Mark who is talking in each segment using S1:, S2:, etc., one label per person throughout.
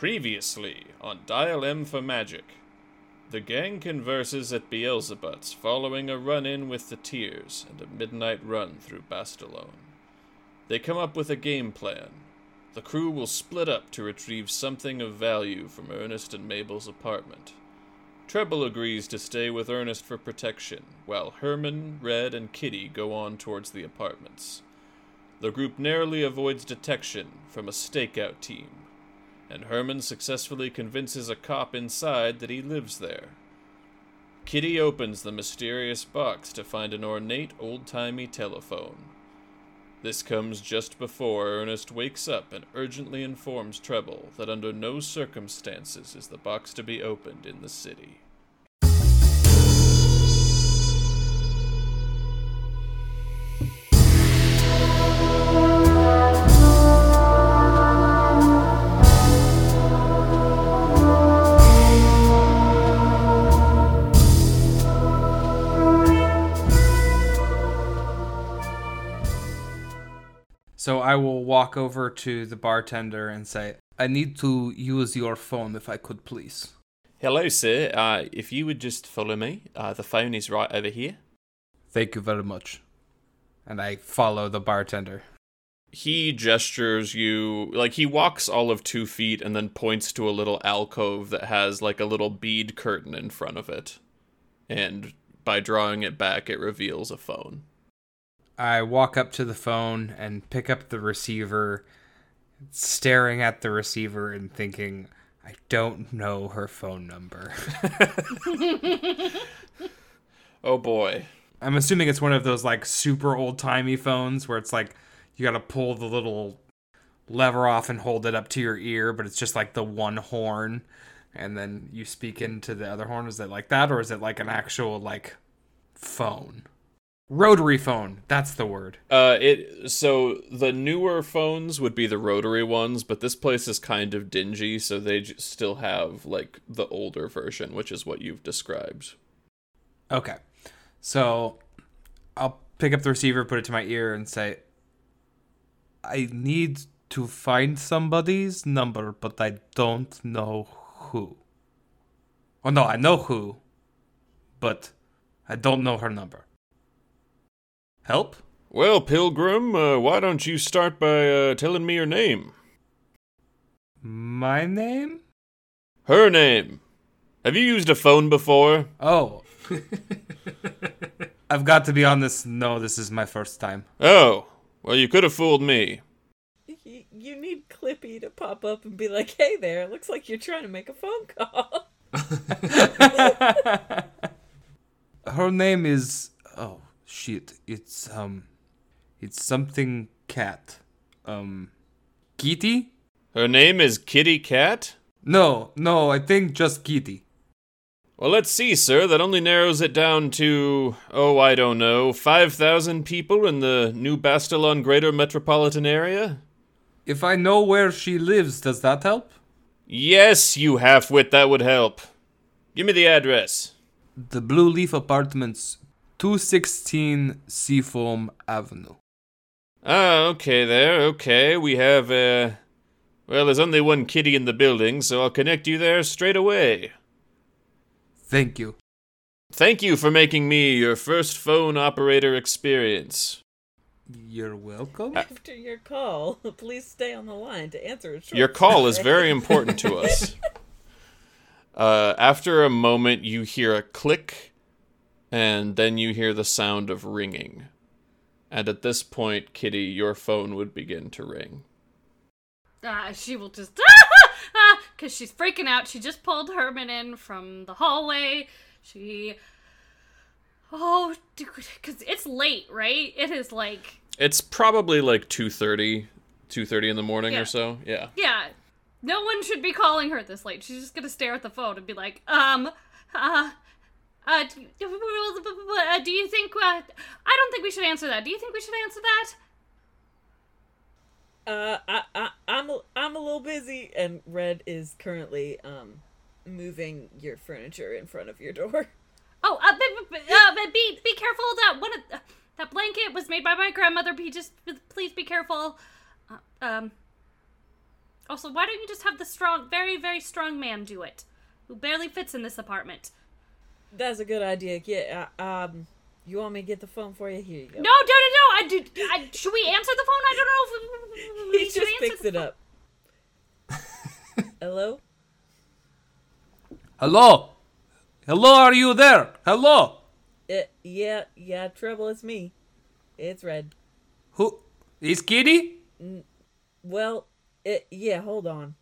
S1: Previously on Dial M for Magic. The gang converses at Beelzebub's following a run in with the Tears and a midnight run through Bastalone. They come up with a game plan. The crew will split up to retrieve something of value from Ernest and Mabel's apartment. Treble agrees to stay with Ernest for protection, while Herman, Red, and Kitty go on towards the apartments. The group narrowly avoids detection from a stakeout team, and Herman successfully convinces a cop inside that he lives there. Kitty opens the mysterious box to find an ornate old timey telephone. This comes just before Ernest wakes up and urgently informs Treble that under no circumstances is the box to be opened in the city.
S2: So I will walk over to the bartender and say, I need to use your phone if I could please.
S1: Hello, sir. Uh, if you would just follow me, uh, the phone is right over here.
S2: Thank you very much. And I follow the bartender.
S1: He gestures you, like, he walks all of two feet and then points to a little alcove that has, like, a little bead curtain in front of it. And by drawing it back, it reveals a phone.
S2: I walk up to the phone and pick up the receiver, staring at the receiver and thinking, I don't know her phone number.
S1: Oh boy.
S2: I'm assuming it's one of those like super old timey phones where it's like you got to pull the little lever off and hold it up to your ear, but it's just like the one horn, and then you speak into the other horn. Is it like that, or is it like an actual like phone? Rotary phone. That's the word.
S1: Uh, it so the newer phones would be the rotary ones, but this place is kind of dingy, so they still have like the older version, which is what you've described.
S2: Okay. So I'll pick up the receiver, put it to my ear, and say, I need to find somebody's number, but I don't know who. Oh, no, I know who, but I don't know her number. Help?
S1: Well, Pilgrim, uh, why don't you start by uh, telling me your name?
S2: My name?
S1: Her name. Have you used a phone before?
S2: Oh. I've got to be honest. No, this is my first time.
S1: Oh, well, you could have fooled me.
S3: You, you need Clippy to pop up and be like, "Hey there, looks like you're trying to make a phone call."
S2: Her name is oh shit. It's um it's something cat. Um Kitty?
S1: Her name is Kitty Cat?
S2: No, no, I think just Kitty.
S1: Well, let's see, sir. That only narrows it down to, oh, I don't know, 5,000 people in the New Bastalon greater metropolitan area?
S2: If I know where she lives, does that help?
S1: Yes, you half-wit, that would help. Give me the address.
S2: The Blue Leaf Apartments, 216 Seafoam Avenue.
S1: Ah, okay there, okay. We have, uh... Well, there's only one kitty in the building, so I'll connect you there straight away.
S2: Thank you.
S1: Thank you for making me your first phone operator experience.
S2: You're welcome.
S3: After your call, please stay on the line to answer a short
S1: Your call is very important to us. Uh, after a moment, you hear a click, and then you hear the sound of ringing. And at this point, Kitty, your phone would begin to ring.
S4: Uh, she will just because she's freaking out. She just pulled Herman in from the hallway. She oh, because it's late, right? It is like
S1: It's probably like 2.30, 2.30 in the morning
S4: Yeah.
S1: or so. Yeah.
S4: yeah. No one should be calling her this late. She's just gonna stare at the phone and be like, um, uh. Uh, do, uh, do you think? Uh, I don't think we should answer that. Do you think we should answer that?
S3: Uh, I, I, I'm, a, I'm a little busy, and Red is currently um moving your furniture in front of your door.
S4: Oh, uh, b- b- b- uh, be be careful. That one, of, uh, that blanket was made by my grandmother. Be just please be careful. Uh, um. Also, why don't you just have the strong, very, very strong man do it? Who barely fits in this apartment.
S3: That's a good idea. Yeah. Uh, um, you want me to get the phone for you? Here you go.
S4: No, no, no, no. I do. I, should we answer the phone? I don't know if we,
S3: he
S4: should
S3: just
S4: answer
S3: picks
S4: the
S3: it up. Hello.
S2: Hello? Hello, are you there? Hello?
S3: Uh, yeah, yeah. Trouble. It's me. It's Red.
S2: Who? Is Kitty?
S3: Well, it, yeah. Hold on.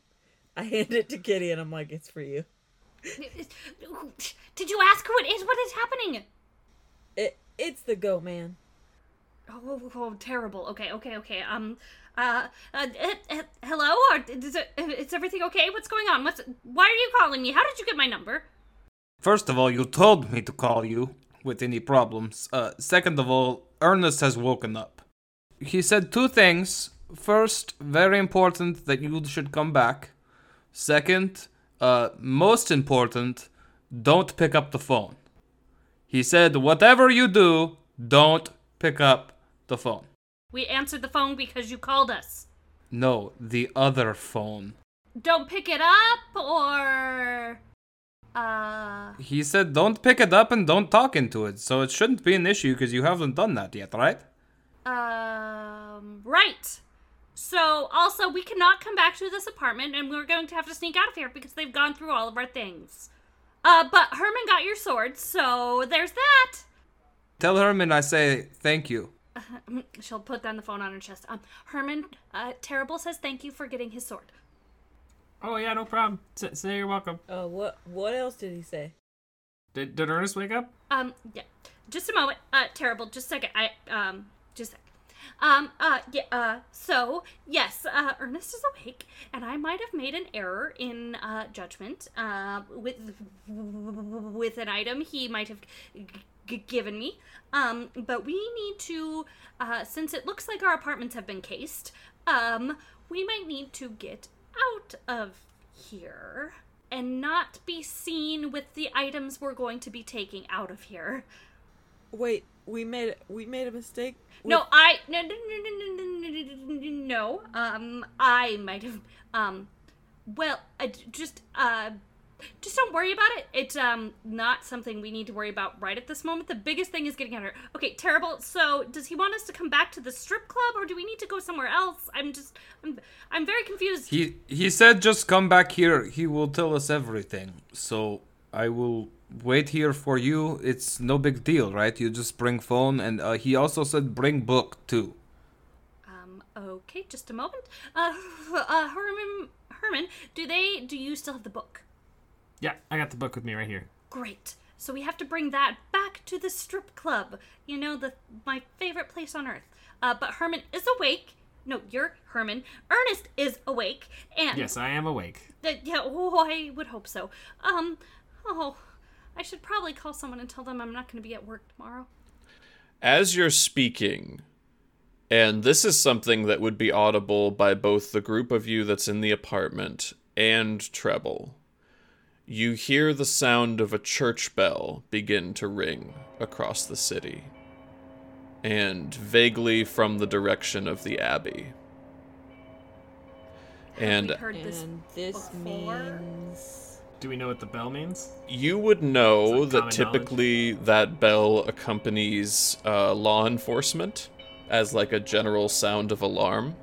S3: I hand it to Kitty, and I'm like, "It's for you."
S4: Did you ask who it is? What is happening?
S3: It, it's the goat man.
S4: Oh, oh, oh, terrible. Okay, okay, okay. Um, uh, uh, uh, uh hello? Or is, it, is everything okay? What's going on? What's? Why are you calling me? How did you get my number?
S2: First of all, you told me to call you with any problems. Uh, second of all, Ernest has woken up. He said two things. First, very important that you should come back. Second, uh, most important, don't pick up the phone. He said, whatever you do, don't pick up the phone.
S4: We answered the phone because you called us.
S2: No, the other phone.
S4: Don't pick it up, or uh.
S2: He said, don't pick it up and don't talk into it, so it shouldn't be an issue because you haven't done that yet, right?
S4: Um, right. So, also, we cannot come back to this apartment, and we're going to have to sneak out of here because they've gone through all of our things. Uh, but Herman got your sword, so there's that.
S2: Tell Herman I say thank you.
S4: She'll put down the phone on her chest. Um, Herman, uh, Terrible says thank you for getting his sword.
S5: Oh yeah, no problem. S- say you're welcome.
S3: Uh, what what else did he say?
S5: Did, did Ernest wake up?
S4: Um, yeah. Just a moment. Uh, Terrible, just a second. I, um, just a second. Um, uh, yeah, uh, so, yes, uh, Ernest is awake, and I might have made an error in, uh, judgment, uh, with, with an item he might have g- given me. Um, but we need to, uh, since it looks like our apartments have been cased, um, we might need to get out of here and not be seen with the items we're going to be taking out of here.
S3: Wait, we made we made a mistake.
S4: No, I no no no no no no no. Um, I might have um, well, I just uh. Just don't worry about it. It's um not something we need to worry about right at this moment. The biggest thing is getting out of here. Okay, terrible. So, does he want us to come back to the strip club, or do we need to go somewhere else? I'm just, I'm, I'm very confused.
S2: He he said just come back here. He will tell us everything. So I will wait here for you. It's no big deal, right? You just bring phone, and uh, he also said bring book too.
S4: Um. Okay, just a moment. Uh, uh, Herman, Herman, do they? Do you still have the book?
S5: Yeah, I got the book with me right here.
S4: Great. So we have to bring that back to the strip club. You know, the my favorite place on earth. Uh, but Herman is awake. No, you're Herman. Ernest is awake, and
S5: Yes, I am awake.
S4: uh, yeah, oh, I would hope so. Um, oh, I should probably call someone and tell them I'm not going to be at work tomorrow.
S1: As you're speaking, and this is something that would be audible by both the group of you that's in the apartment and Treble, you hear the sound of a church bell begin to ring across the city, and vaguely from the direction of the Abbey.
S4: Have
S1: And
S4: heard this
S3: and this means
S5: Do we know what the bell means?
S1: You would know
S5: that
S1: that
S5: common
S1: typically that bell accompanies uh, law enforcement as like a general sound of alarm.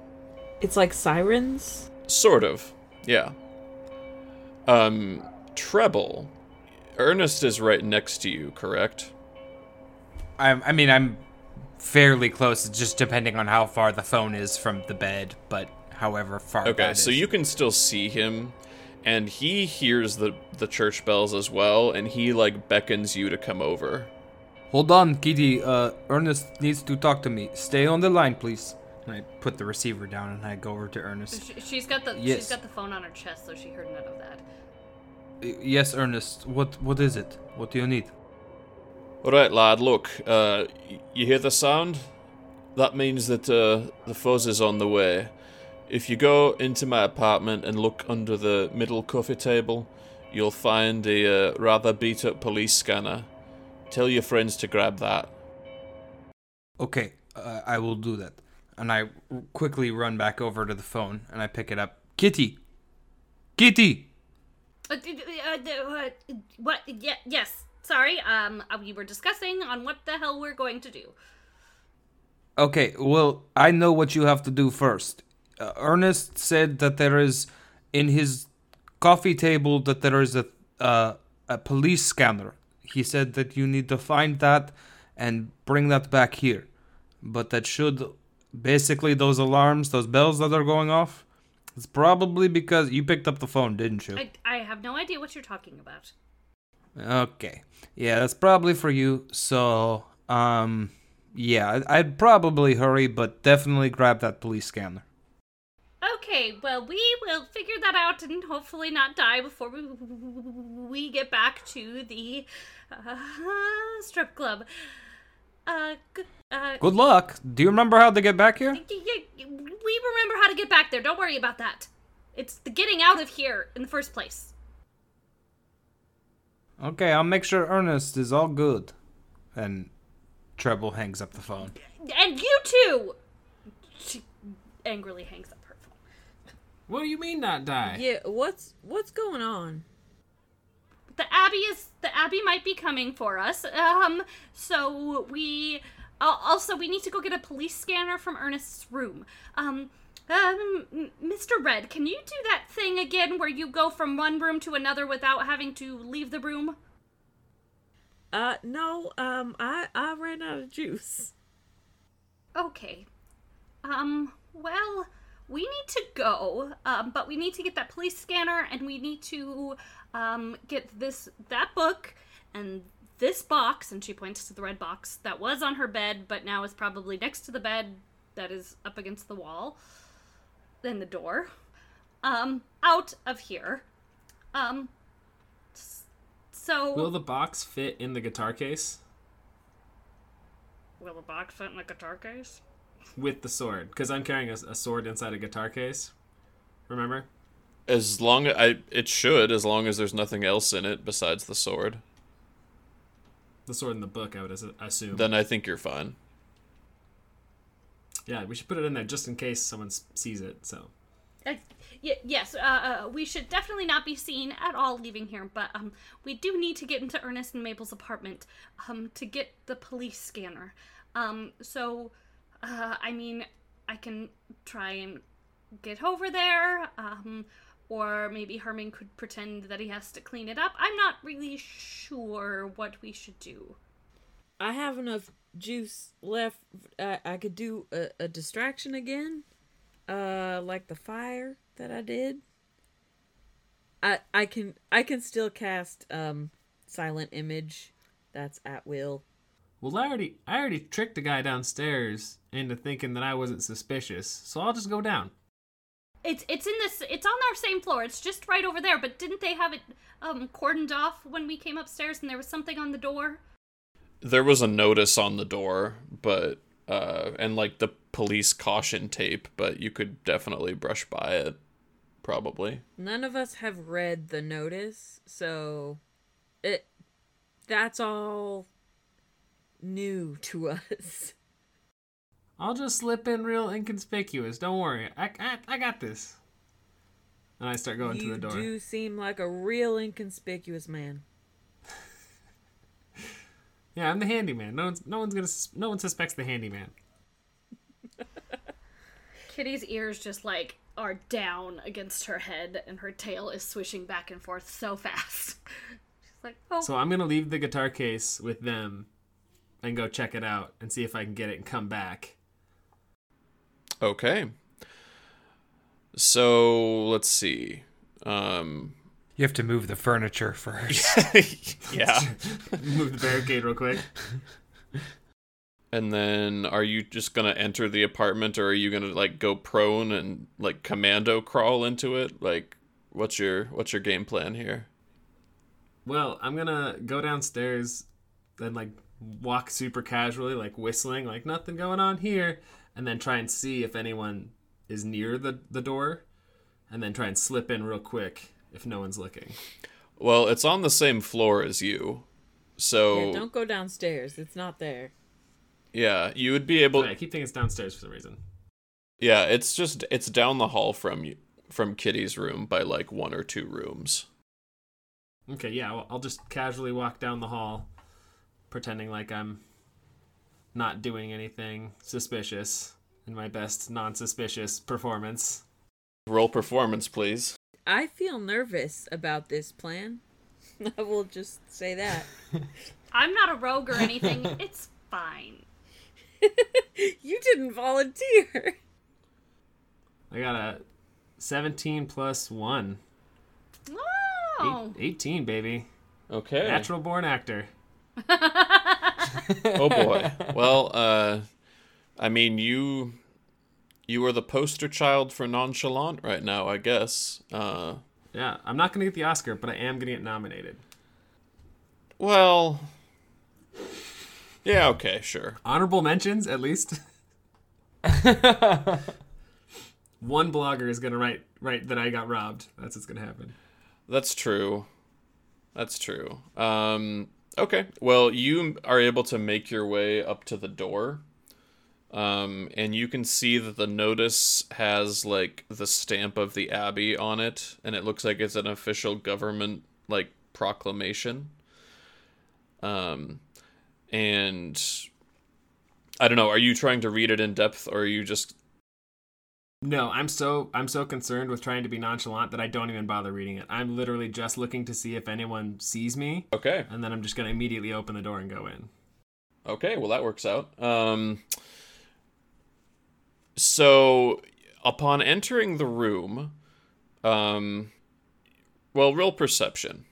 S3: it's like sirens.
S1: Sort of, yeah. Um, treble. Ernest is right next to you, correct?
S2: I'm, I mean, I'm fairly close, just depending on how far the phone is from the bed, but however far.
S1: Okay,
S2: that
S1: so
S2: is.
S1: you can still see him, and he hears the the church bells as well, and he like beckons you to come over.
S2: Hold on, Kitty. Uh, Ernest needs to talk to me. Stay on the line, please. And I put the receiver down and I go over to Ernest.
S4: She, she's got the she's got the phone on her chest, so she heard none of that.
S2: Yes, Ernest. What what is it? What do you need?
S1: All right, lad. Look, uh, you hear the sound? That means that uh, the fuzz is on the way. If you go into my apartment and look under the middle coffee table, you'll find a uh, rather beat-up police scanner. Tell your friends to grab that.
S2: Okay, uh, I will do that. And I quickly run back over to the phone and I pick it up Kitty. Kitty.
S4: Uh, d- d- uh, d- uh, what? Yeah, yes. Sorry. Um, we were discussing on what the hell we're going to do.
S2: Okay, well, I know what you have to do first. Uh, Ernest said that there is in his coffee table that there is a uh, a police scanner. He said that you need to find that and bring that back here. But that should basically those alarms, those bells that are going off, it's probably because you picked up the phone, didn't you?
S4: I, I have no idea what you're talking about.
S2: Okay. Yeah, that's probably for you. So, um, yeah, I'd- I'd probably hurry, but definitely grab that police scanner.
S4: Okay, well, we will figure that out and hopefully not die before we, we get back to the uh, strip club. Uh, g- uh,
S2: Good luck. Do you remember how to get back here?
S4: we remember how to get back there. Don't worry about that. It's the getting out of here in the first place.
S2: Okay, I'll make sure Ernest is all good. And Treble hangs up the phone.
S4: And you too! She angrily hangs up.
S5: What do you mean not die?
S3: Yeah, what's what's going on?
S4: the abbey is the abbey might be coming for us um so we uh, also we need to go get a police scanner from ernest's room um um, Mr. Red, can you do that thing again where you go from one room to another without having to leave the room?
S3: Uh, no, um, I I ran out of juice.
S4: Okay. Um, well, we need to go, um, but we need to get that police scanner and we need to um get this that book and this box and she points to the red box that was on her bed but now is probably next to the bed that is up against the wall then the door. Um out of here. Um so
S5: Will the box fit in the guitar case?
S4: Will the box fit in the guitar case
S5: with the sword? Because I'm carrying a, a sword inside a guitar case. Remember?
S1: As long I it should, as long as there's nothing else in it besides the sword.
S5: The sword in the book, I would assume.
S1: Then I think you're fine.
S5: yeah, we should put it in there just in case someone sees it. So
S4: Uh, y- yes, uh, uh, we should definitely not be seen at all leaving here, but um, we do need to get into Ernest and Mabel's apartment um, to get the police scanner. Um, so, uh, I mean, I can try and get over there, um, or maybe Herman could pretend that he has to clean it up. I'm not really sure what we should do.
S3: I have enough juice left. I, I could do a, a distraction again, uh, like the fire that I did. I I can I can still cast um silent image. That's at will.
S5: Well, I already, I already tricked the guy downstairs into thinking that I wasn't suspicious, so I'll just go down.
S4: It's it's in this. It's on our same floor. It's just right over there. But didn't they have it um, cordoned off when we came upstairs, and there was something on the door?
S1: There was a notice on the door, but uh and like the police caution tape, but you could definitely brush by it probably.
S3: None of us have read the notice, so it that's all new to us.
S5: I'll just slip in real inconspicuous. Don't worry, I, I, I got this. And I start going
S3: you
S5: to the door.
S3: You do seem like a real inconspicuous man.
S5: Yeah, I'm the handyman. No one's, no one's gonna, no one suspects the handyman.
S4: Kitty's ears just like are down against her head, and her tail is swishing back and forth so fast. She's like, "Oh,
S5: So I'm gonna leave the guitar case with them, and go check it out and see if I can get it and come back.
S1: Okay. So let's see. Um
S2: You have to move the furniture first.
S1: yeah.
S5: Move the barricade real quick.
S1: And then are you just gonna enter the apartment or are you gonna like go prone and like commando crawl into it? Like what's your what's your game plan here?
S5: Well, I'm gonna go downstairs, then like walk super casually, like whistling, like nothing going on here, and then try and see if anyone is near the the door, and then try and slip in real quick if no one's looking.
S1: Well, it's on the same floor as you. So
S3: Yeah, don't go downstairs. It's not there.
S1: yeah, you would be able
S5: But I keep thinking it's downstairs for some reason.
S1: Yeah, it's just it's down the hall from you. from Kitty's room by like one or two rooms.
S5: Okay, yeah, well, I'll just casually walk down the hall, pretending like I'm not doing anything suspicious in my best non suspicious performance.
S1: Roll performance, please.
S3: I feel nervous about this plan. I will just say that.
S4: I'm not a rogue or anything. It's fine.
S3: you didn't volunteer.
S5: I got a 17 plus 1.
S4: Oh.
S5: Eight, 18, baby.
S1: Okay.
S5: Natural born actor.
S1: oh boy. Well, uh, I mean, you you are the poster child for nonchalant right now, I guess. Uh,
S5: Yeah, I'm not going to get the Oscar, but I am going to get nominated.
S1: well, yeah, okay, sure.
S5: Honorable mentions, at least. One blogger is going to write write that I got robbed. That's what's going to happen.
S1: That's true. That's true. Um, okay. Well, you are able to make your way up to the door. Um, and you can see that the notice has like the stamp of the abbey on it, and it looks like it's an official government like proclamation. Um, and I don't know. Are you trying to read it in depth, or are you just
S5: No, I'm so I'm so concerned with trying to be nonchalant that I don't even bother reading it. I'm literally just looking to see if anyone sees me,
S1: okay?
S5: and then I'm just going to immediately open the door and go in.
S1: Okay, well that works out. Um, so upon entering the room, um, well, real perception.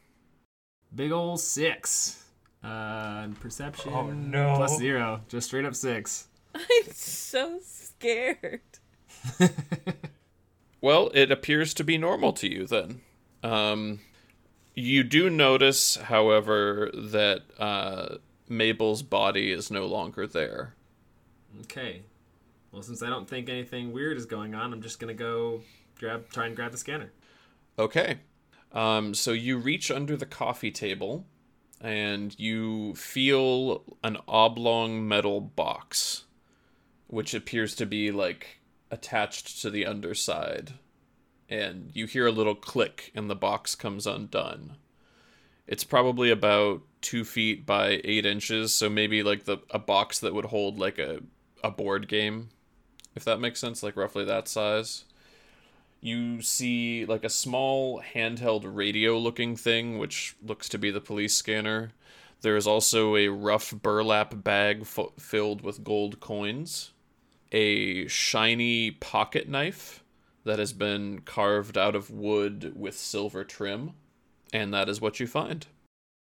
S5: Big ol' six. Uh, perception.
S2: Oh, no.
S5: Plus zero. Just straight up six.
S3: I'm so scared.
S1: Well, it appears to be normal to you then. Um, you do notice, however, that uh, Mabel's body is no longer there.
S5: Okay. Well, since I don't think anything weird is going on, I'm just gonna go grab, try and grab the scanner.
S1: Okay. Um, so you reach under the coffee table and you feel an oblong metal box, which appears to be like attached to the underside. And you hear a little click and the box comes undone. It's probably about two feet by eight inches, so maybe like the a box that would hold like a, a board game, if that makes sense, like roughly that size you see like a small handheld radio looking thing which looks to be the police scanner there is also a rough burlap bag f- filled with gold coins a shiny pocket knife that has been carved out of wood with silver trim and that is what you find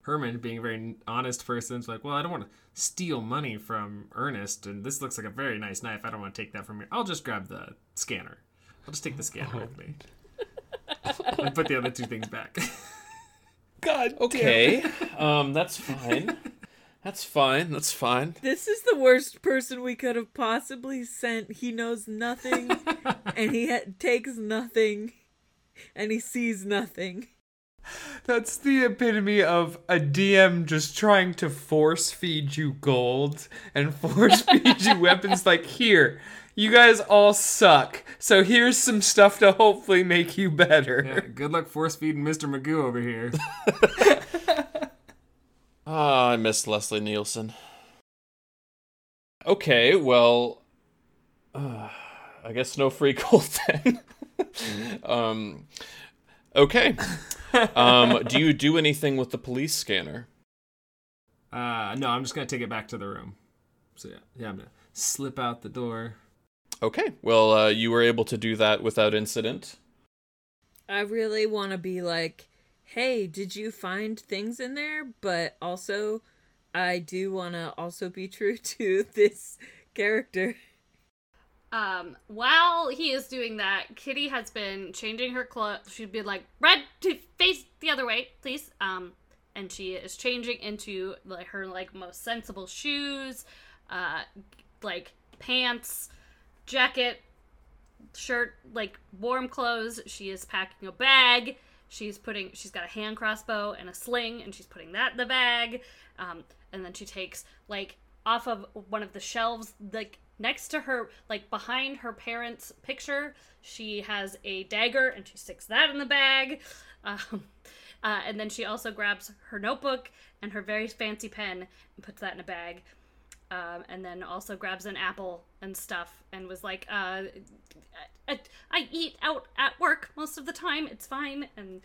S5: Herman, being a very honest person, is like, well, I don't want to steal money from Ernest, and this looks like a very nice knife. I don't want to take that from you. I'll just grab the scanner. I'll just take the scanner with me. and put the other two things back.
S2: God.
S1: okay um that's fine that's fine that's fine
S3: This is the worst person we could have possibly sent. He knows nothing, and he ha- takes nothing, and he sees nothing.
S2: That's the epitome of a DM just trying to force feed you gold and force feed you weapons. Like, here, you guys all suck. So here's some stuff to hopefully make you better.
S5: yeah, good luck force feeding Mr. Magoo over here.
S1: Ah, I miss Leslie Nielsen. Okay, well, uh, I guess no free gold then. um, okay. Um, do you do anything with the police scanner?
S5: Uh, no, I'm just gonna take it back to the room. So yeah, yeah, I'm gonna slip out the door.
S1: Okay, well, uh, you were able to do that without incident.
S3: I really want to be like, hey, did you find things in there? But also, I do want to also be true to this character.
S4: Um, while he is doing that, Kitty has been changing her clothes. She'd be like, "Red, to face the other way, please." Um, and she is changing into like her like most sensible shoes, uh, like pants, jacket, shirt, like warm clothes. She is packing a bag. She's putting. She's got a hand crossbow and a sling, and she's putting that in the bag. Um, and then she takes like off of one of the shelves, like next to her, like behind her parents' picture, she has a dagger and she sticks that in the bag. Um, uh, and then she also grabs her notebook and her very fancy pen and puts that in a bag. Um, and then also grabs an apple and stuff and was like, uh, I, I eat out at work most of the time. It's fine. And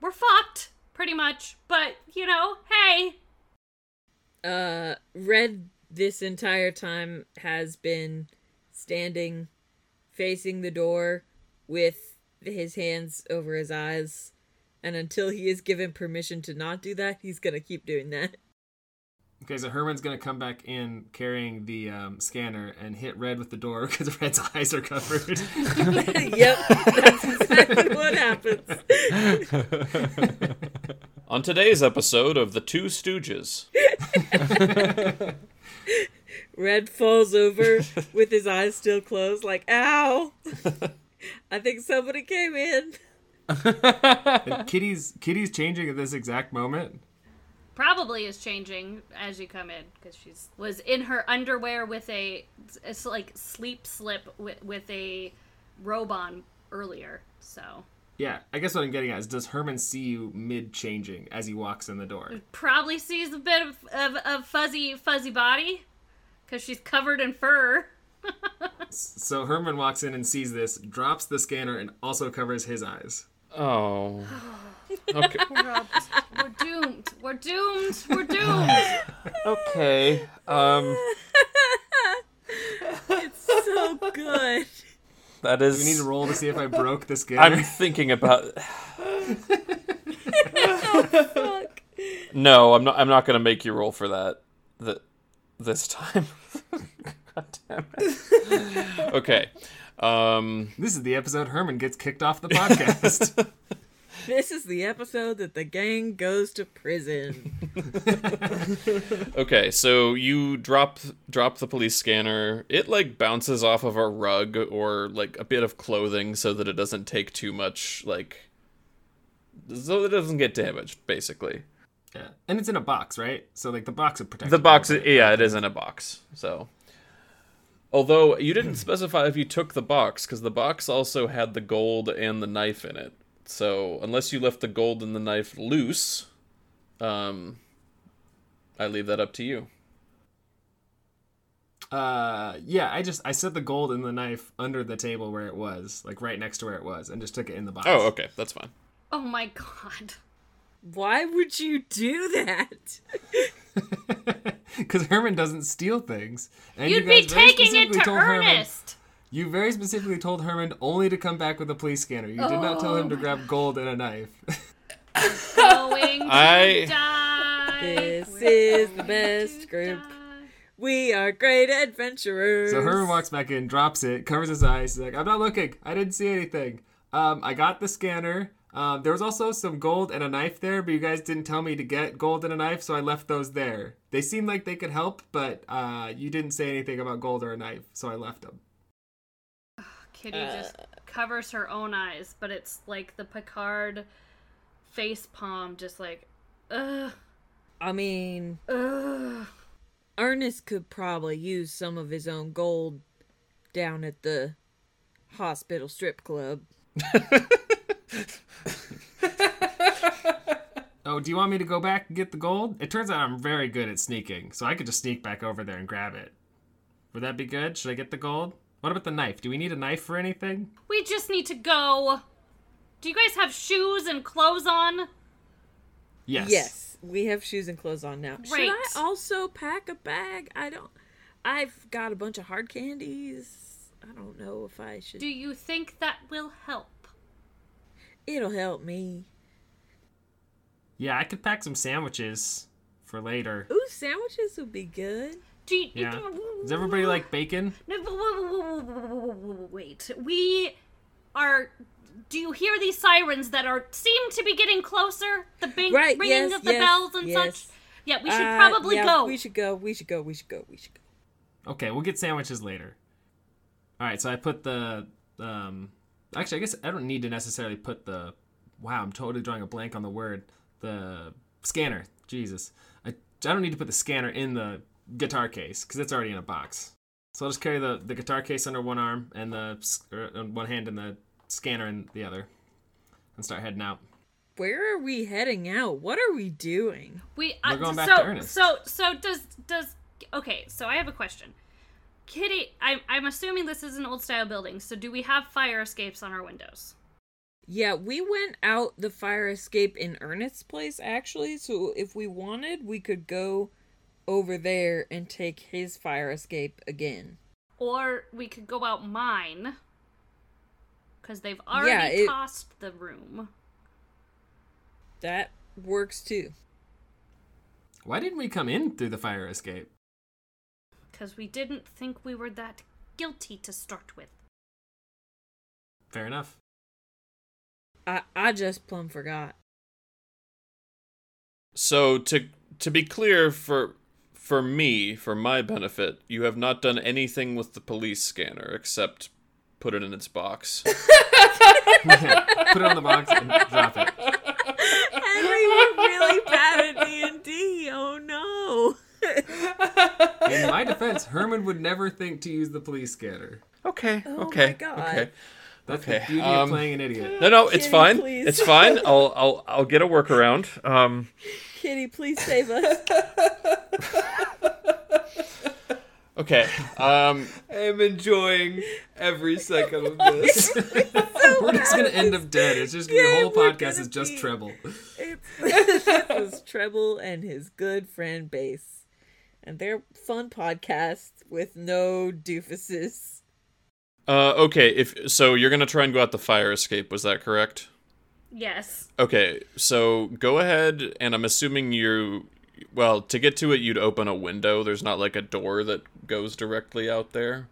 S4: we're fucked, pretty much. But, you know, hey.
S3: Uh, Red this entire time has been standing facing the door with his hands over his eyes. And until he is given permission to not do that, he's gonna keep doing that.
S5: Okay, so Herman's gonna come back in carrying the um, scanner and hit Red with the door because Red's eyes are covered.
S3: yep, that's exactly what happens.
S1: On today's episode of The Two Stooges.
S3: Red falls over with his eyes still closed, like, ow! I think somebody came in.
S5: And Kitty's Kitty's changing at this exact moment.
S4: Probably is changing as you come in because she's was in her underwear with a it's like sleep slip with, with a robe on earlier. So
S5: Yeah, I guess what I'm getting at is does Herman see you mid changing as he walks in the door?
S4: probably sees a bit of, of, of fuzzy fuzzy body because she's covered in fur.
S5: So Herman walks in and sees this, drops the scanner, and also covers his eyes.
S1: Oh. Okay.
S4: We're, doomed. We're doomed. We're doomed.
S1: Okay. Um
S3: It's so good.
S1: That is.
S5: We need to roll to see if I broke this game.
S1: I'm thinking about
S3: Fuck.
S1: No, I'm not I'm not going to make you roll for that. The this time. God damn it. Okay. Um
S5: This is the episode Herman gets kicked off the podcast.
S3: This is the episode that the gang goes to prison.
S1: Okay, so you drop drop the police scanner. It like bounces off of a rug or like a bit of clothing so that it doesn't take too much like so it doesn't get damaged basically.
S5: yeah. And it's in a box, right? So like the box would protect
S1: The box is, yeah, it is in a box. So Although you didn't specify if you took the box cuz the box also had the gold and the knife in it. So unless you left the gold and the knife loose, um I leave that up to you.
S5: Uh yeah, I just I set the gold and the knife under the table where it was, like right next to where it was, and just took it in the box.
S1: Oh, okay, that's fine.
S4: Oh my god.
S3: Why would you do that?
S5: Because Herman doesn't steal things. And
S4: You'd
S5: you
S4: be taking it to
S5: told Herman-
S4: Ernest.
S5: You very specifically told Herman only to come back with a police scanner. You did not tell
S4: Oh
S5: him to grab gold and a knife.
S4: Going to
S1: I-
S4: die.
S3: This
S4: We're
S3: is the best
S4: to
S3: group.
S4: die.
S3: We are great adventurers.
S5: so Herman walks back in, drops it, covers his eyes. He's like, I'm not looking. I didn't see anything. Um, I got the scanner. Um, there was also some gold and a knife there, but you guys didn't tell me to get gold and a knife, so I left those there. They seemed like they could help, but uh, you didn't say anything about gold or a knife, so I left them.
S4: Kitty uh, just covers her own eyes, but it's like the Picard face palm, just like, ugh,
S3: I mean,
S4: ugh.
S3: Ernest could probably use some of his own gold down at the hospital strip club.
S5: Oh, do you want me to go back and get the gold? It turns out I'm very good at sneaking, so I could just sneak back over there and grab it. Would that be good? Should I get the gold? What about the knife? Do we need a knife for anything?
S4: We just need to go. Do you guys have shoes and clothes on?
S5: Yes.
S3: Yes, we have shoes and clothes on now. Should I also pack a bag? I don't. I've got a bunch of hard candies. I don't know if I should.
S4: Do you think that will help?
S3: It'll help me.
S5: Yeah, I could pack some sandwiches for later.
S3: Ooh, sandwiches would be good.
S4: Do you,
S5: Yeah. Does everybody like bacon?
S4: No, wait. We are. Do you hear these sirens that are seem to be getting closer? The bing,
S3: Right,
S4: ringing
S3: yes,
S4: of the
S3: yes,
S4: bells and
S3: yes.
S4: such. Yeah, we should
S3: Uh,
S4: probably
S3: yeah,
S4: go.
S3: We should go. We should go. We should go. We should go.
S5: Okay, we'll get sandwiches later. All right, so I put the um actually I guess I don't need to necessarily put the wow, I'm totally drawing a blank on the word. The scanner. Jesus. I I don't need to put the scanner in the guitar case cuz it's already in a box. So I'll just carry the, the guitar case under one arm and the s- or, on one hand and the scanner in the other, and start heading out.
S3: Where are we heading out? What are we doing?
S4: We
S5: We're
S4: uh,
S5: going back
S4: so,
S5: to Ernest.
S4: So so does does okay? So I have a question. Kitty, I'm I'm assuming this is an old style building. So do we have fire escapes on our windows?
S3: Yeah, we went out the fire escape in Ernest's place actually. So if we wanted, we could go over there and take his fire escape again.
S4: Or we could go out mine because they've already
S3: it-
S4: tossed the room.
S3: That works too.
S5: Why didn't we come in through the fire escape?
S4: Because we didn't think we were that guilty to start with.
S5: Fair enough.
S3: I I just plumb forgot.
S1: So to to be clear for for me, for my benefit, you have not done anything with the police scanner except put it in its box.
S5: Put it on the box and drop it.
S3: Henry, we're really bad at D and D. Oh no.
S5: In my defense, Herman would never think to use the police scanner.
S1: Okay.
S3: Oh
S1: okay.
S3: my
S1: Okay.
S5: That's
S1: Okay,
S5: the beauty
S1: um,
S5: of playing an idiot.
S1: No, no, it's
S3: Kitty,
S1: fine.
S3: please.
S1: It's fine. I'll I'll I'll get a workaround. Um
S3: Kitty, please save us.
S1: okay. Um
S2: I am enjoying every second of this.
S5: We're just gonna end up dead. It's just gonna
S3: Yeah,
S5: the whole podcast
S3: gonna
S5: is just
S3: be-
S5: treble.
S3: It's this Treble and his good friend Bass. And they're fun podcasts with no doofuses.
S1: uh okay, if so you're going to try and go out the fire escape, was that correct?
S4: Yes.
S1: Okay, so go ahead, and I'm assuming you. Well, to get to it, you'd open a window. There's not like a door that goes directly out there.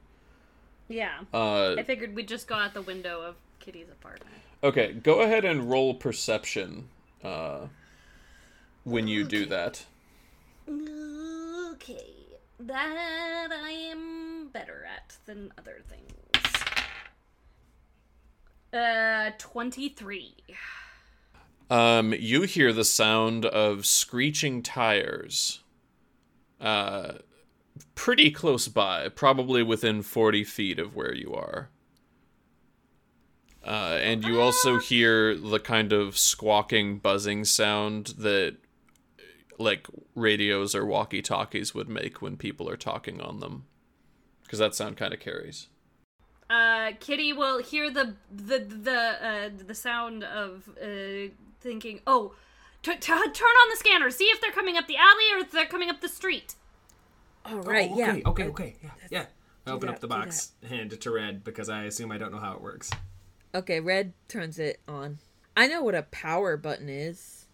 S4: Yeah.
S1: Uh,
S4: I figured we'd just go out the window of Kitty's apartment.
S1: okay, go ahead and roll perception uh, when you do that.
S4: Okay. That I am better at than other things. Uh, 23.
S1: Um, you hear the sound of screeching tires. Uh, pretty close by, probably within 40 feet of where you are. Uh, and you also hear the kind of squawking, buzzing sound that, like, radios or walkie talkies would make when people are talking on them. Because that sound kind of carries.
S4: Uh, Kitty will hear the the the uh, the sound of uh, thinking, "Oh, t- t- turn on the scanner. See if they're coming up the alley or if they're coming up the street."
S3: All right,
S5: Oh,
S3: yeah.
S5: okay, okay, okay, yeah, yeah. I open
S3: that,
S5: up the box, hand it to Red because I assume I don't know how it works.
S3: Okay, Red turns it on. I know what a power button is.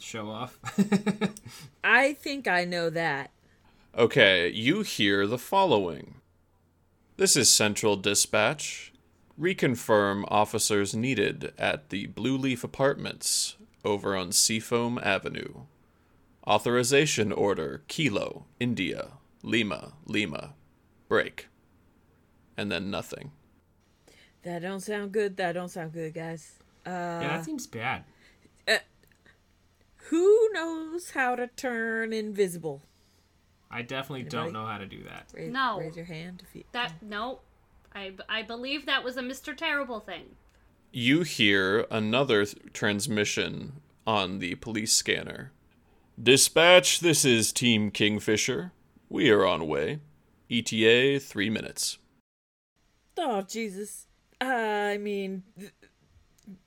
S5: Show off.
S3: I think I know that.
S1: Okay, you hear the following. This is Central Dispatch. Reconfirm officers needed at the Blue Leaf Apartments over on Seafoam Avenue. Authorization order Kilo, India, Lima, Lima. Break. And then nothing.
S3: That don't sound good. That don't sound good, guys. Uh,
S5: yeah, that seems bad.
S3: Uh, who knows how to turn invisible?
S5: I definitely don't know how to do that.
S3: Raise,
S4: No.
S3: raise your hand if you.
S4: That no, I I believe that was a Mister Terrible thing.
S1: You hear another th- transmission on the police scanner. Dispatch, this is Team Kingfisher. We are on way. ETA three minutes.
S3: Oh Jesus! Uh, I mean, th-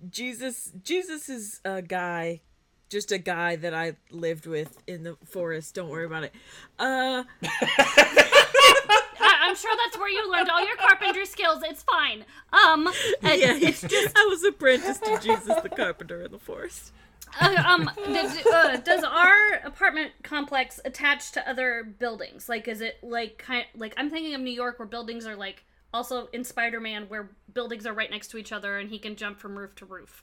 S3: Jesus. Jesus is a guy, just a guy that I lived with in the forest. Don't worry about it. Uh,
S4: I, I'm sure that's where you learned all your carpentry skills. It's fine. Um,
S3: yeah,
S4: it's just
S3: I was apprenticed to Jesus the carpenter in the forest.
S4: uh, um. Does, uh, does our apartment complex attach to other buildings? Like, is it like kind like I'm thinking of New York, where buildings are like also in Spider-Man, where buildings are right next to each other and he can jump from roof to roof.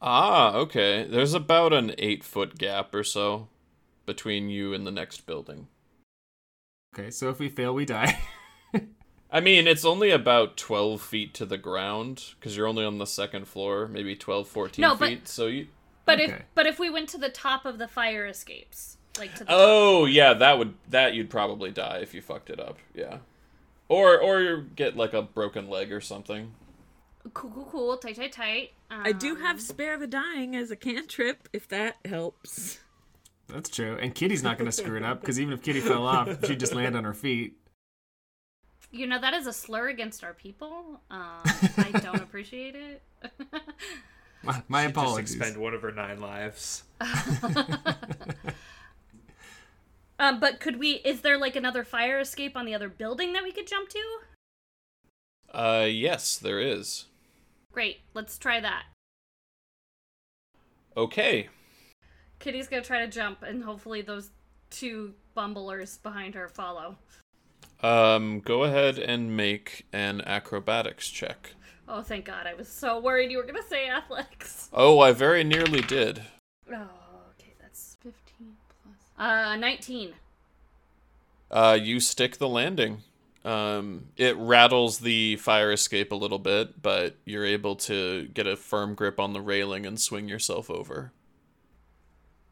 S1: Ah, okay. There's about an eight foot gap or so between you and the next building.
S5: Okay, so if we fail, we die.
S1: I mean, it's only about 12 feet to the ground because you're only on the second floor, maybe 12, 14
S4: No, but-
S1: feet. So you.
S4: But if but if we went to the top of the fire escapes, like to the
S1: Oh, yeah, that would. That you'd probably die if you fucked it up. Yeah. Or or get like a broken leg or something.
S4: Cool, cool, cool. Tight, tight, tight.
S3: I do
S4: Um,
S3: have spare the dying as a cantrip, if that helps.
S5: That's true. And Kitty's not going to screw it up because even if Kitty fell off, she'd just land on her feet.
S4: You know that is a slur against our people. Um, I don't appreciate it.
S5: My, my
S2: She'd
S5: apologies.
S2: Just expend one of her nine lives.
S4: um, but could we? Is there like another fire escape on the other building that we could jump to?
S1: Uh, yes, there is.
S4: Great. Let's try that.
S1: Okay.
S4: Kitty's gonna try to jump, and hopefully those two bumblers behind her follow.
S1: Um, go ahead and make an acrobatics check.
S4: Oh, thank God! I was so worried you were gonna say athletics.
S1: Oh, I very nearly did.
S4: Oh, okay, that's fifteen plus. Uh, nineteen.
S1: Uh, you stick the landing. Um, it rattles the fire escape a little bit, but you're able to get a firm grip on the railing and swing yourself over.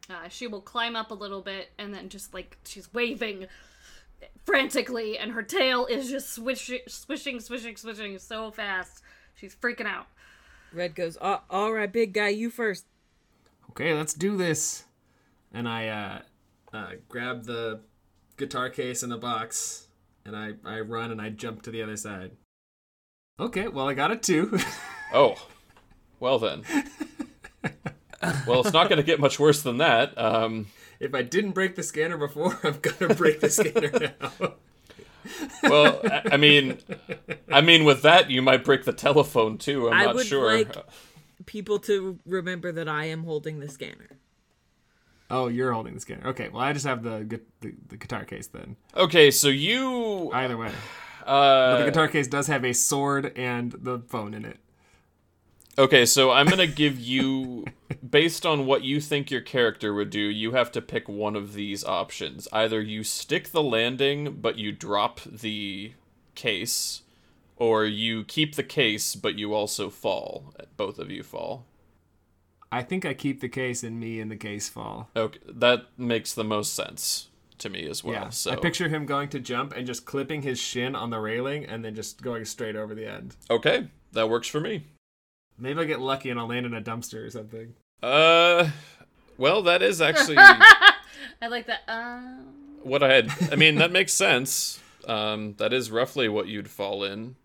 S4: Uh, she will climb up a little bit, and then just like she's waving frantically, and her tail is just swishing, swishing, swishing, swishing so fast. She's freaking out.
S3: Red goes, "All- all right, big guy, you first.
S5: Okay, let's do this. And I uh, uh, grab the guitar case in the box, and I, I run and I jump to the other side. Okay, well, I got a too.
S1: Oh, well then. well, it's not going to get much worse than that. Um,
S5: if I didn't break the scanner before, I'm gonna break the scanner now.
S1: well, I- I mean, I mean, with that, you might break the telephone too. I'm
S3: I
S1: not
S3: would
S1: sure.
S3: like- People to remember that I am holding the scanner.
S5: Oh, you're holding the scanner. Okay, well, I just have the the, the guitar case then.
S1: Okay, so you,
S5: Either way,
S1: uh,
S5: the guitar case does have a sword and the phone in it.
S1: Okay, so I'm gonna give you, based on what you think your character would do, you have to pick one of these options. Either you stick the landing, but you drop the case, or you keep the case, but you also fall. Both of you fall.
S5: I think I keep the case and me in the case fall.
S1: Okay, that makes the most sense to me as well.
S5: yeah,
S1: so
S5: I picture him going to jump and just clipping his shin on the railing and then just going straight over the end.
S1: okay, that works for me.
S5: Maybe I'll get lucky and I'll land in a dumpster or something.
S1: Uh, well, that is actually
S4: I like that. Um,
S1: what I had. I mean, that makes sense. Um, that is roughly what you'd fall in.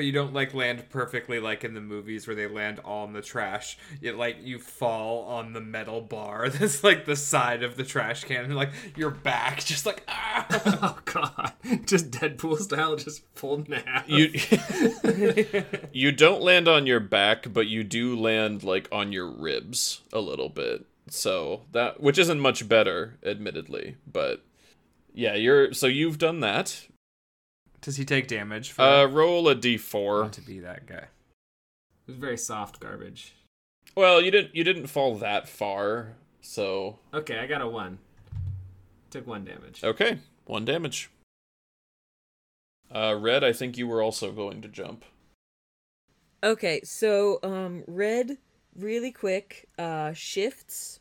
S2: But you don't like land perfectly like in the movies where they land all in the trash. You like you fall on the metal bar that's like the side of the trash can and like your back just like ah.
S5: oh god, just Deadpool style, just pulled in half.
S1: You you don't land on your back, but you do land like on your ribs a little bit. So that which isn't much better, admittedly, but yeah, you're so you've done that.
S2: Does he take damage for
S1: Uh, roll a
S2: I
S1: d4.
S2: want to be that guy?
S5: It was very soft garbage.
S1: Well, you didn't you didn't fall that far, so
S5: Okay, I got a one. Took one damage.
S1: okay, one damage. Uh, red, I think you were also going to jump.
S3: Okay, so um Red really quick uh shifts.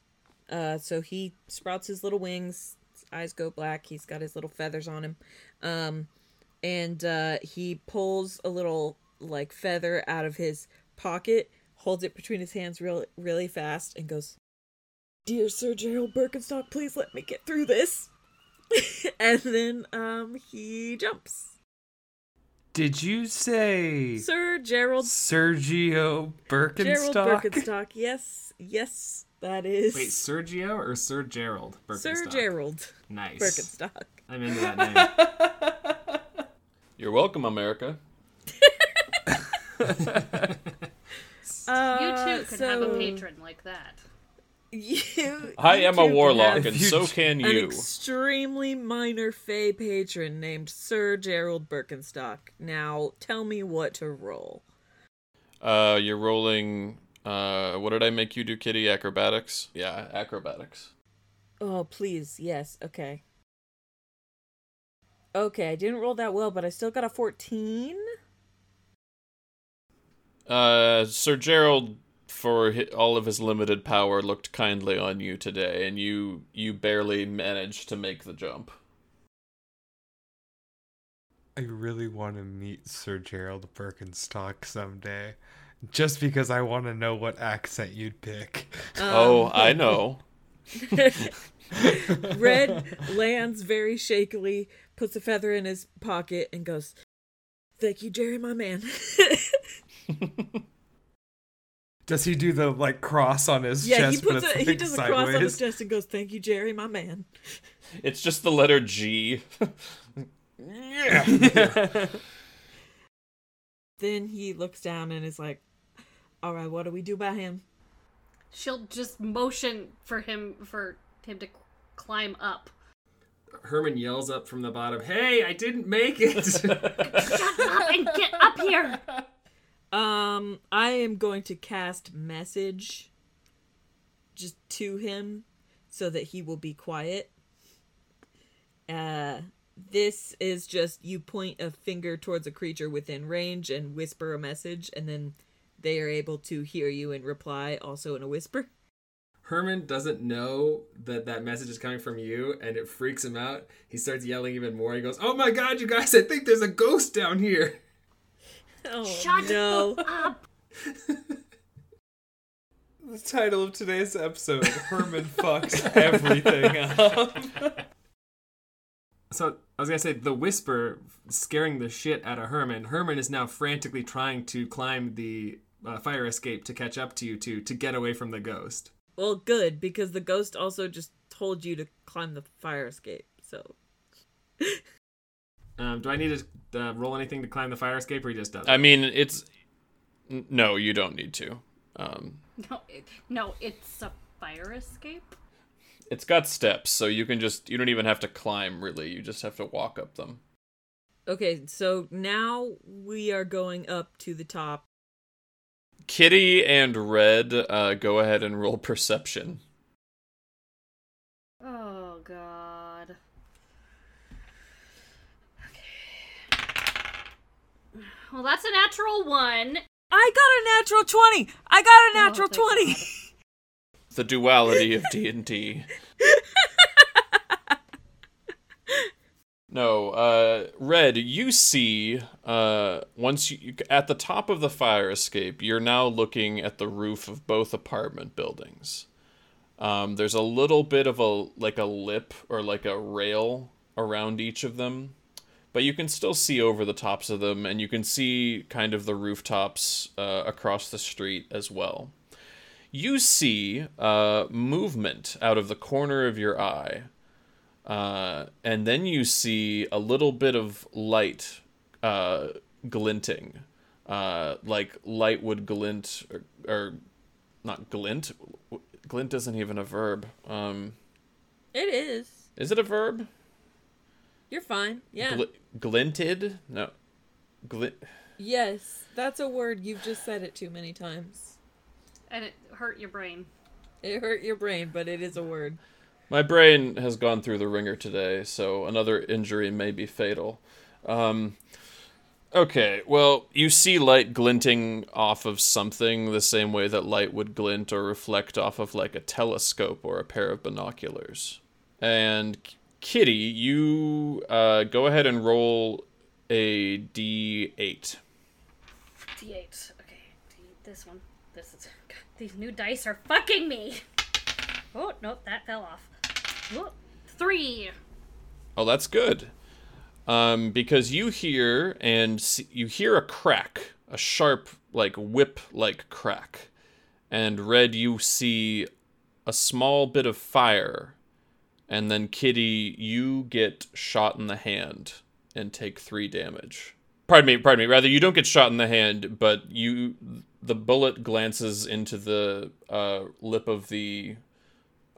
S3: Uh so he sprouts his little wings, his eyes go black, he's got his little feathers on him. Um and uh he pulls a little like feather out of his pocket, holds it between his hands real really fast and goes, "Dear Sir Gerald Birkenstock, please let me get through this." and then um he jumps.
S2: Did you say
S3: Sir Gerald
S2: Sergio Birkenstock?
S3: Gerald Birkenstock. Yes, yes, that is
S5: Wait, Sergio or Sir Gerald?
S3: Sir Gerald
S5: Nice.
S3: Birkenstock.
S5: I'm into that name.
S1: You're welcome, America.
S3: Uh,
S4: you too could have a patron like that.
S3: You,
S1: I
S3: you
S1: am a warlock, and so
S2: j-
S1: can
S3: An
S1: you.
S3: extremely minor Fey patron named Sir Gerald Birkenstock. Now, tell me what to roll.
S1: Uh, you're rolling. Uh, what did I make you do, Kitty? Acrobatics. Yeah, acrobatics.
S3: Oh, please, yes, okay. Okay, I didn't roll that well, but I still got a 14.
S1: Uh, Sir Gerald, for hi- all of his limited power, looked kindly on you today, and you you barely managed to make the jump.
S2: I really want to meet Sir Gerald Birkenstock someday. Just because I want to know what accent you'd pick.
S1: oh, I know.
S3: Red lands very shakily, puts a feather in his pocket, and goes, Thank you, Jerry, my man.
S2: Does he do the like cross on his
S3: yeah,
S2: chest?
S3: he puts a,
S2: it's
S3: he
S2: like
S3: does a cross on his chest and goes, Thank you, Jerry, my man.
S1: It's just the letter G. Yeah.
S3: Then he looks down and is like, All right, what do we do about him?
S4: She'll just motion for him for him to climb up.
S5: Herman yells up from the bottom, "Hey, I didn't make it!"
S4: Shut up and get up here.
S3: Um, I am going to cast message just to him so that he will be quiet. Uh this is just you point a finger towards a creature within range and whisper a message and then they are able to hear you and reply also in a whisper.
S5: Herman doesn't know that that message is coming from you, and it freaks him out. He starts yelling even more. He goes, "Oh my god, you guys! I think there's a ghost down here."
S3: Oh
S4: Shut
S3: no.
S4: up.
S2: The title of today's episode: Herman fucks everything up.
S5: So I was gonna say the whisper scaring the shit out of Herman. Herman is now frantically trying to climb the uh, fire escape to catch up to you two to get away from the ghost.
S3: Well, good because the ghost also just told you to climb the fire escape. So
S5: Um, do I need to uh, roll anything to climb the fire escape, or he just does? it?
S1: I mean, it's n- no, you don't need to. Um,
S4: No, it, no, it's a fire escape.
S1: it's got steps, so you can just you don't even have to climb really. You just have to walk up them.
S3: Okay, so now we are going up to the top.
S1: Kitty and Red, uh, go ahead and roll perception.
S4: Oh god. Okay. Well, that's a natural one.
S3: I got a natural 20. I got a natural
S4: thank
S3: 20.
S1: The duality of D and D. No, uh, Red, you see, uh, once you, at the top of the fire escape, you're now looking at the roof of both apartment buildings. Um, there's a little bit of a, like a lip or like a rail around each of them, but you can still see over the tops of them, and you can see kind of the rooftops, uh, across the street as well. You see, uh, movement out of the corner of your eye. Uh, and then you see a little bit of light uh, glinting, uh, like light would glint, or, or not glint. Glint isn't even a verb. Um,
S3: It is.
S1: is it a verb?
S3: You're fine. Yeah.
S1: Gl- glinted? No. Glint.
S3: yes, that's a word. You've just said it too many times.
S4: And it hurt your brain.
S3: It hurt your brain, but it is a word.
S1: My brain has gone through the wringer today, so another injury may be fatal. Um, okay, well, you see light glinting off of something the same way that light would glint or reflect off of like a telescope or a pair of binoculars. And Kitty, you uh, go ahead and roll a d8.
S4: D8. Okay, D, this one. This is. God, these new dice are fucking me. Oh nope, that fell off. Three.
S1: Oh, that's good. Um, because you hear and see, you hear a crack, a sharp, like whip-like crack, and Red, you see a small bit of fire, and then Kitty, you get shot in the hand and take three damage. Pardon me, pardon me. Rather, you don't get shot in the hand, but you, the bullet glances into the uh, lip of the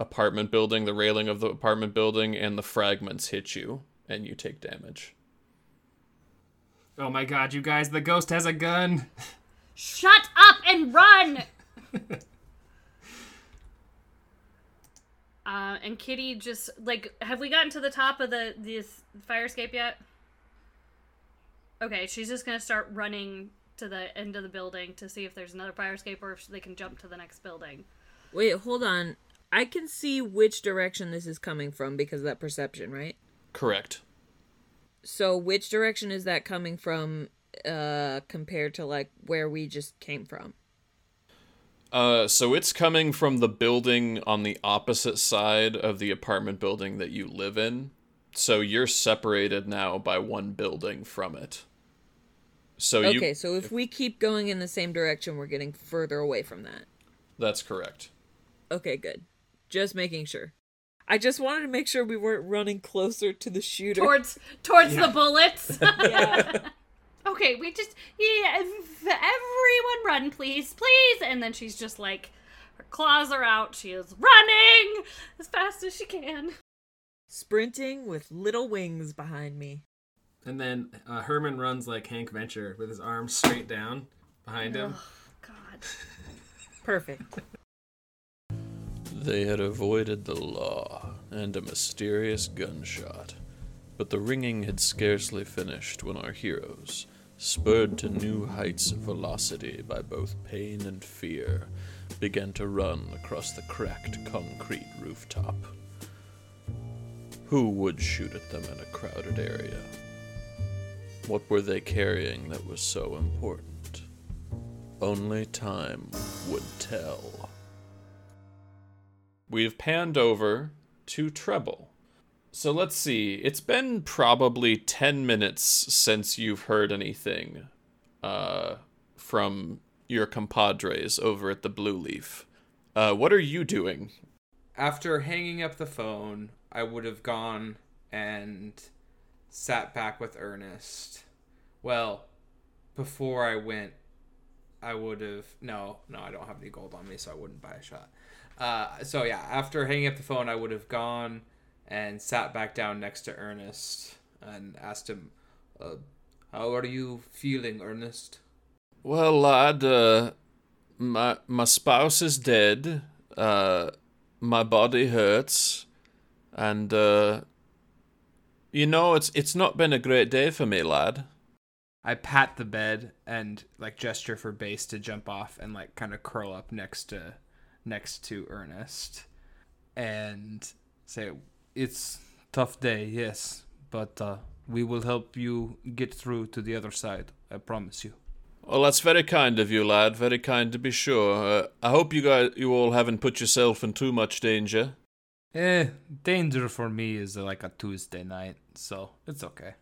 S1: apartment building, the railing of the apartment building, and the fragments hit you, and you take damage.
S5: Oh my god, you guys! The ghost has a gun.
S4: Shut up and run. uh, and Kitty just like, have we gotten to the top of the this fire escape yet? Okay, she's just gonna start running to the end of the building to see if there's another fire escape or if they can jump to the next building.
S3: Wait, hold on. I can see which direction this is coming from because of that perception, right?
S1: Correct.
S3: So which direction is that coming from uh compared to like where we just came from?
S1: Uh, so it's coming from the building on the opposite side of the apartment building that you live in. So you're separated now by one building from it. So you
S3: Okay, so if we keep going in the same direction, we're getting further away from that.
S1: that's correct.
S3: Okay, good. Just making sure. I just wanted to make sure we weren't running closer to the shooter.
S4: towards towards the bullets.
S3: yeah.
S4: okay, we just yeah, everyone run, please, please. And then she's just like, her claws are out. She is running as fast as she can.
S3: Sprinting with little wings behind me.
S5: And then uh, Herman runs like Hank Venture with his arms straight down behind him.
S4: God.
S3: Perfect.
S1: They had avoided the law and a mysterious gunshot, but the ringing had scarcely finished when our heroes, spurred to new heights of velocity by both pain and fear, began to run across the cracked concrete rooftop. Who would shoot at them in a crowded area? What were they carrying that was so important? Only time would tell. We've panned over to treble. So let's see. It's been probably 10 minutes since you've heard anything uh, from your compadres over at the Blue Leaf. Uh, what are you doing?
S2: After hanging up the phone, I would have gone and sat back with Ernest. Well, before I went, I would have. No, no, I don't have any gold on me, so I wouldn't buy a shot. Uh, so yeah, after hanging up the phone, I would have gone and sat back down next to Ernest and asked him, uh, "How are you feeling, Ernest?"
S1: Well, lad, uh, my my spouse is dead. Uh, my body hurts, and uh, you know it's it's not been a great day for me, lad.
S2: I pat the bed and like gesture for Base to jump off and like kind of curl up next to next to Ernest and say it's tough day, yes, but uh, we will help you get through to the other side. I promise you.
S1: Well, that's very kind of you, lad. Very kind to be sure. Uh, I hope you guys, you all haven't put yourself in too much danger.
S2: Eh, danger for me is uh, like a Tuesday night, so it's okay.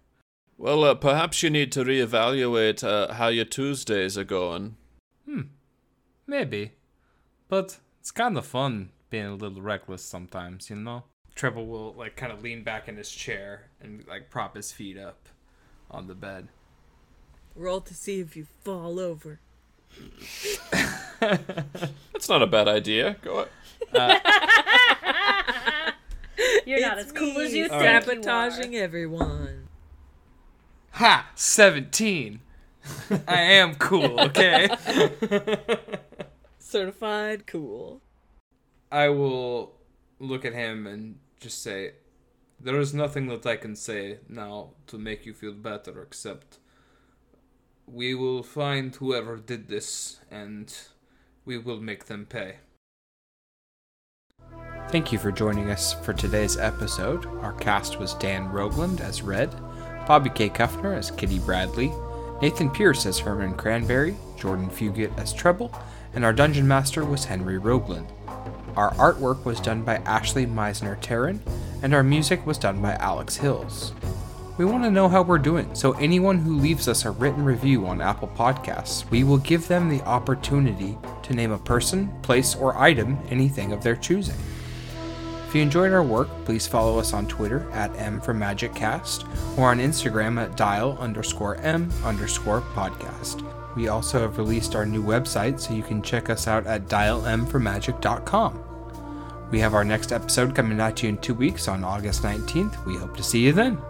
S1: Well, uh, perhaps you need to reevaluate uh, how your Tuesdays are going.
S2: Hmm, maybe, but it's kind of fun being a little reckless sometimes, you know. Trevor will like kind of lean back in his chair and like prop his feet up on the bed.
S3: Roll to see if you fall over.
S1: That's not a bad idea. Go.
S4: You're not
S3: It's
S4: as cool as
S3: me,
S4: you think. you are.
S3: sabotaging everyone.
S2: Ha! 17. I am cool, okay?
S3: Certified cool.
S2: I will look at him and just say, There is nothing that I can say now to make you feel better except we will find whoever did this and we will make them pay. Thank you for joining us for today's episode. Our cast was Dan Rogland as Red, Bobby K. Kuffner as Kitty Bradley, Nathan Pierce as Herman Cranberry, Jordan Fugit as Treble, and our dungeon master was Henry Rogland. Our artwork was done by Ashley Meisner Terran, and our music was done by Alex Hills. We want to know how we're doing, so anyone who leaves us a written review on Apple Podcasts, we will give them the opportunity to name a person, place, or item, anything of their choosing. If you enjoyed our work, please follow us on Twitter at M for Magic Cast or on Instagram at dial underscore M underscore podcast. We also have released our new website, so you can check us out at dialmformagic.com. We have our next episode coming at you in two weeks on August 19th. We hope to see you then.